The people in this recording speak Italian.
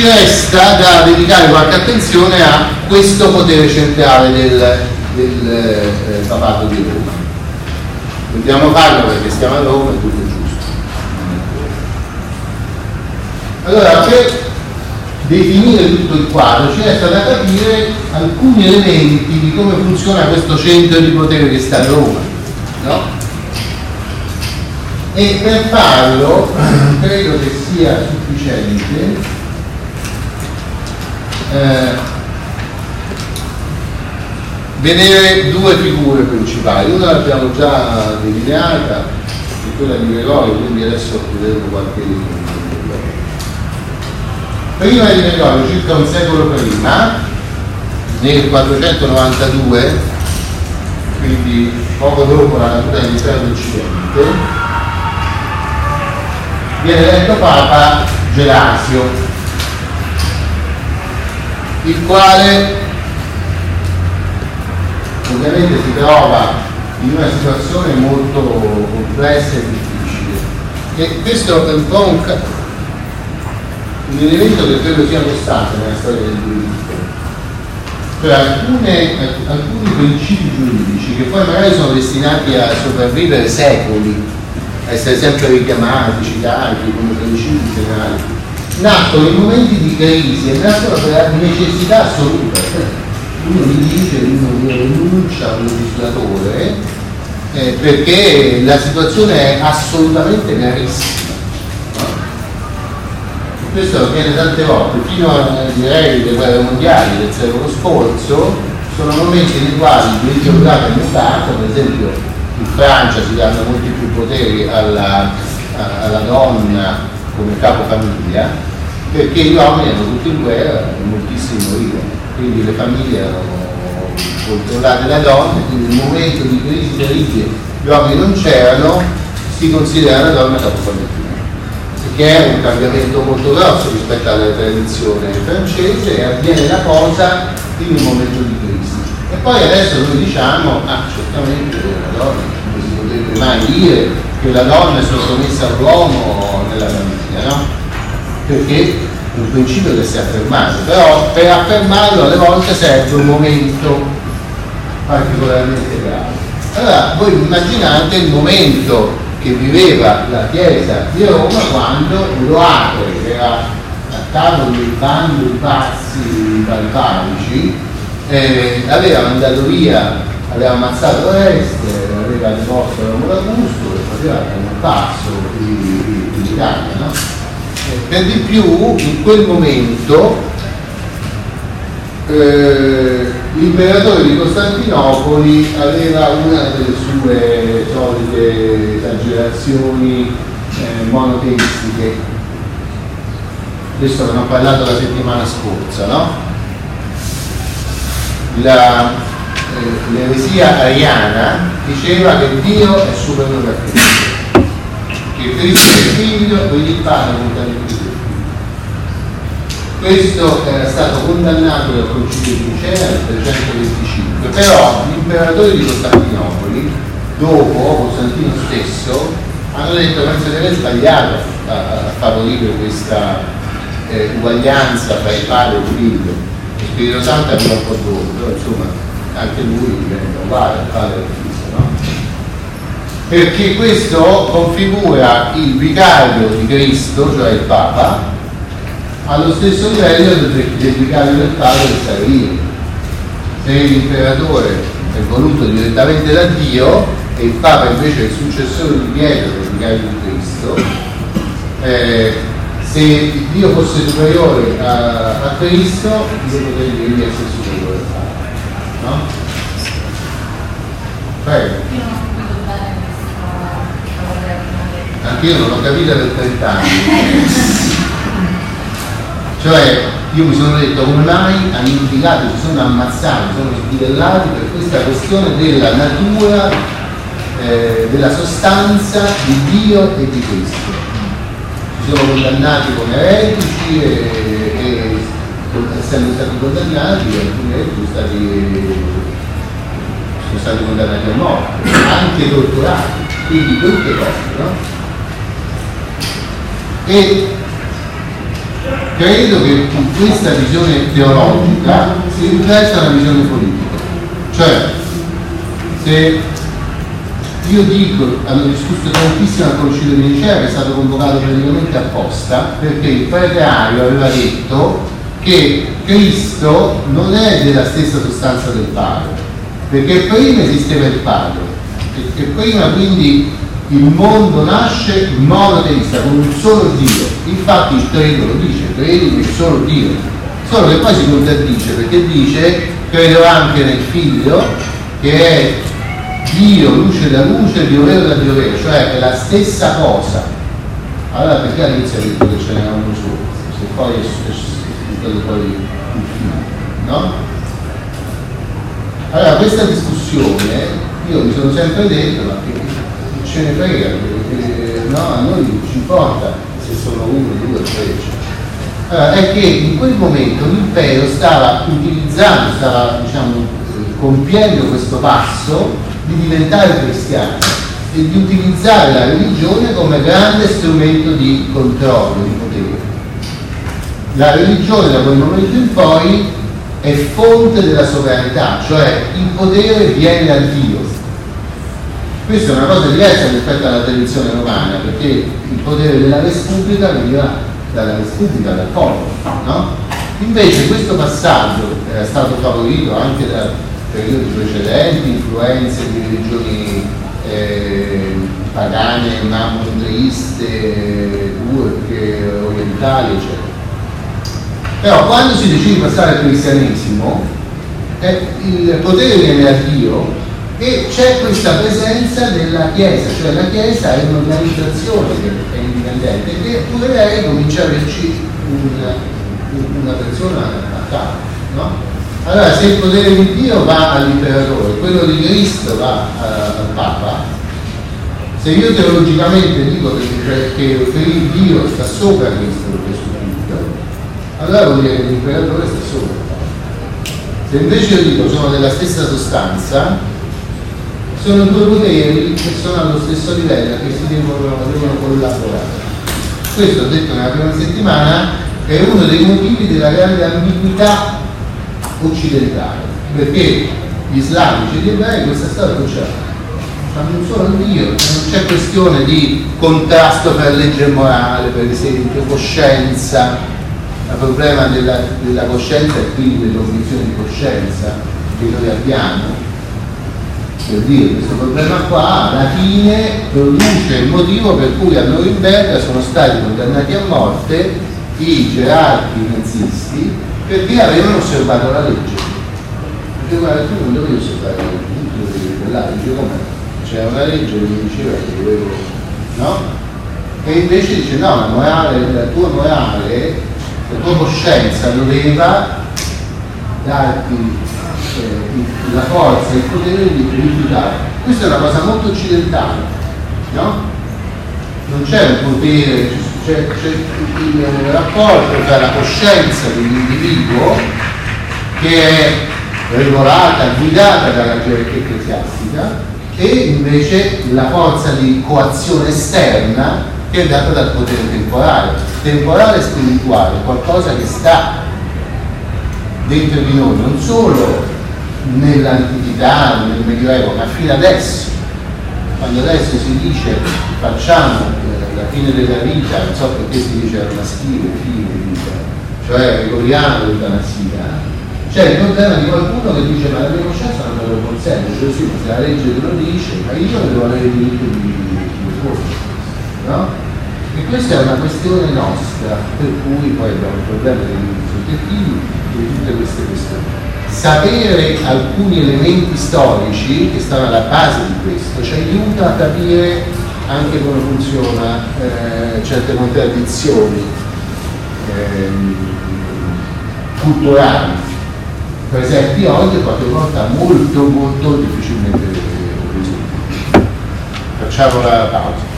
ci resta da dedicare qualche attenzione a questo potere centrale del, del eh, papato di Roma. Dobbiamo farlo perché stiamo a Roma e tutto è giusto. Allora, per definire tutto il quadro ci resta da capire alcuni elementi di come funziona questo centro di potere che sta a Roma. No? E per farlo credo che sia sufficiente eh, vedere due figure principali. Una l'abbiamo già delineata, è quella di Gregorio, quindi adesso vedremo qualche Prima di Gregorio, circa un secolo prima, nel 492, quindi poco dopo la natura dell'impero d'Occidente, viene eletto Papa Gelasio il quale ovviamente si trova in una situazione molto complessa e difficile. E questo è un po' un, un elemento che credo sia costante nella storia del diritto cioè alcune, alcuni principi giuridici che poi magari sono destinati a sopravvivere secoli a essere sempre richiamati, citati come principi generali nascono in momenti di crisi e nascono per necessità assoluta. Uno mi dice, uno rinuncia a un legislatore eh, perché la situazione è assolutamente gravissima. No? Questo avviene tante volte, fino a direi le guerre mondiali del secolo scorso, sono momenti nei quali il diritto europeo è mutato, per esempio in Francia si danno molti più poteri alla, alla donna come capo famiglia perché gli uomini erano tutti in guerra moltissimi morivano, quindi le famiglie erano controllate da donne, quindi nel momento di crisi terribile gli uomini non c'erano, si considera la donna capofamiglia, che è un cambiamento molto grosso rispetto alla tradizione francese e avviene la cosa in un momento di crisi. E poi adesso noi diciamo, ah certamente la donna, non si potrebbe mai dire che la donna è sottomessa all'uomo nella famiglia, no? perché un principio che si è affermato, però per affermarlo alle volte serve un momento particolarmente grave. Allora voi immaginate il momento che viveva la Chiesa di Roma quando Loacore, che era a tavolo del bando di pazzi barbarici, eh, aveva mandato via, aveva ammazzato Oreste, aveva deposto Romolo Augusto e faceva un passo in Italia, no? Per di più in quel momento eh, l'imperatore di Costantinopoli aveva una delle sue solite esagerazioni eh, monoteistiche questo ne ho parlato la settimana scorsa no? La, eh, l'eresia ariana diceva che Dio è superiore a Cristo che Cristo è figlio il padre non di Cristo questo era stato condannato dal Concilio di Nicea nel 325 però gli imperatori di Costantinopoli dopo Costantino stesso hanno detto che non si sbagliato a, a favorire questa eh, uguaglianza tra il padre e il figlio. Lo Spirito Santo arriva un po' dopo insomma anche lui diventa uguale al padre e al figlio perché questo configura il vicario di Cristo, cioè il Papa, allo stesso livello del, del vicario del Padre che sta lì. Se l'imperatore è voluto direttamente da Dio e il Papa invece è il successore di Pietro, il vicario di Cristo, eh, se Dio fosse superiore a, a Cristo, io potrei dire essere superiore al Papa. No? Prego. Anche io non l'ho capita per 30 anni. cioè, io mi sono detto come hanno impiegato, si sono ammazzati, sono sbidellati per questa questione della natura, eh, della sostanza di Dio e di Cristo. Si sono condannati come eretici e, e essendo stati condannati, alcuni eretici sono stati, sono stati condannati a morte, anche torturati, quindi tutte cose, no? E credo che questa visione teologica si rifletta una visione politica. Cioè, se io dico, hanno discusso tantissimo al Concilio di Nicea che è stato convocato praticamente apposta perché il preteario aveva detto che Cristo non è della stessa sostanza del Padre, perché prima esisteva il Padre, e prima quindi il mondo nasce monoteista, con un solo Dio. Infatti il credo lo dice, credi nel solo Dio. Solo che poi si contraddice perché dice credo anche nel figlio che è Dio, luce da luce, Dio vero da Dio vero, cioè è la stessa cosa. Allora perché all'inizio ha detto che ce n'era uno solo? Se poi è, stato poi il figlio, no? Allora questa discussione io mi sono sempre detto ma che ce ne frega, perché no, a noi non ci importa se sono uno, due, tre. Allora, è che in quel momento l'impero stava utilizzando, stava diciamo, compiendo questo passo di diventare cristiano e di utilizzare la religione come grande strumento di controllo, di potere. La religione da quel momento in poi è fonte della sovranità, cioè il potere viene da Dio, questa è una cosa diversa rispetto alla tradizione romana, perché il potere della Repubblica veniva dalla Repubblica, dal popolo. No? Invece questo passaggio era stato favorito anche da periodi precedenti, influenze di religioni eh, pagane, monoteiste, turche, orientali, eccetera. Però quando si decide di passare al cristianesimo, eh, il potere viene da Dio e c'è questa presenza della Chiesa, cioè la Chiesa è un'organizzazione che è indipendente e pure lei comincia a averci una, una persona a capo. No? Allora se il potere di Dio va all'imperatore, quello di Cristo va al Papa, se io teologicamente dico che, che, che Dio sta sopra Cristo Gesù Cristo, allora vuol dire che l'imperatore sta sopra. Se invece io dico sono della stessa sostanza, sono due poteri che sono allo stesso livello che si devono, devono collaborare. Questo ho detto nella prima settimana è uno dei motivi della grande ambiguità occidentale, perché gli islamici e gli ebrei questa storia non c'è. Hanno un solo Dio, non c'è questione di contrasto per legge morale, per esempio, coscienza, il problema della, della coscienza e quindi delle condizioni di coscienza che noi abbiamo per dire questo problema qua alla fine produce il motivo per cui a Norimberga sono stati condannati a morte i gerarchi nazisti perché avevano osservato la legge perché guarda tu non dovevi osservare la legge tu dovevi quella legge come c'era una legge che diceva che dovevo no? e invece dice no la morale la tua morale la tua coscienza doveva darti eh, la forza il potere di rifiutare. Questa è una cosa molto occidentale, no? Non c'è un potere, c'è, c'è il rapporto tra la coscienza dell'individuo che è regolata, guidata dalla gerarchia ecclesiastica e invece la forza di coazione esterna che è data dal potere temporale. Temporale e spirituale, qualcosa che sta dentro di noi, non solo nell'antichità, nel Medioevo, ma fino adesso. Quando adesso si dice facciamo eh, la fine della vita, non so perché si dice al maschile, fine vita, cioè regoliamo l'eutanasia, c'è il problema di qualcuno che dice ma la mia coscienza non me lo consente, cioè sì, se la legge te lo dice, ma io devo avere il diritto di, di no? E questa è una questione nostra, per cui poi abbiamo il problema dei soggettivi e di tutte queste questioni sapere alcuni elementi storici che stanno alla base di questo ci aiuta a capire anche come funziona eh, certe contraddizioni eh, culturali presenti oggi e qualche volta molto molto difficilmente risolute. Facciamo la pausa.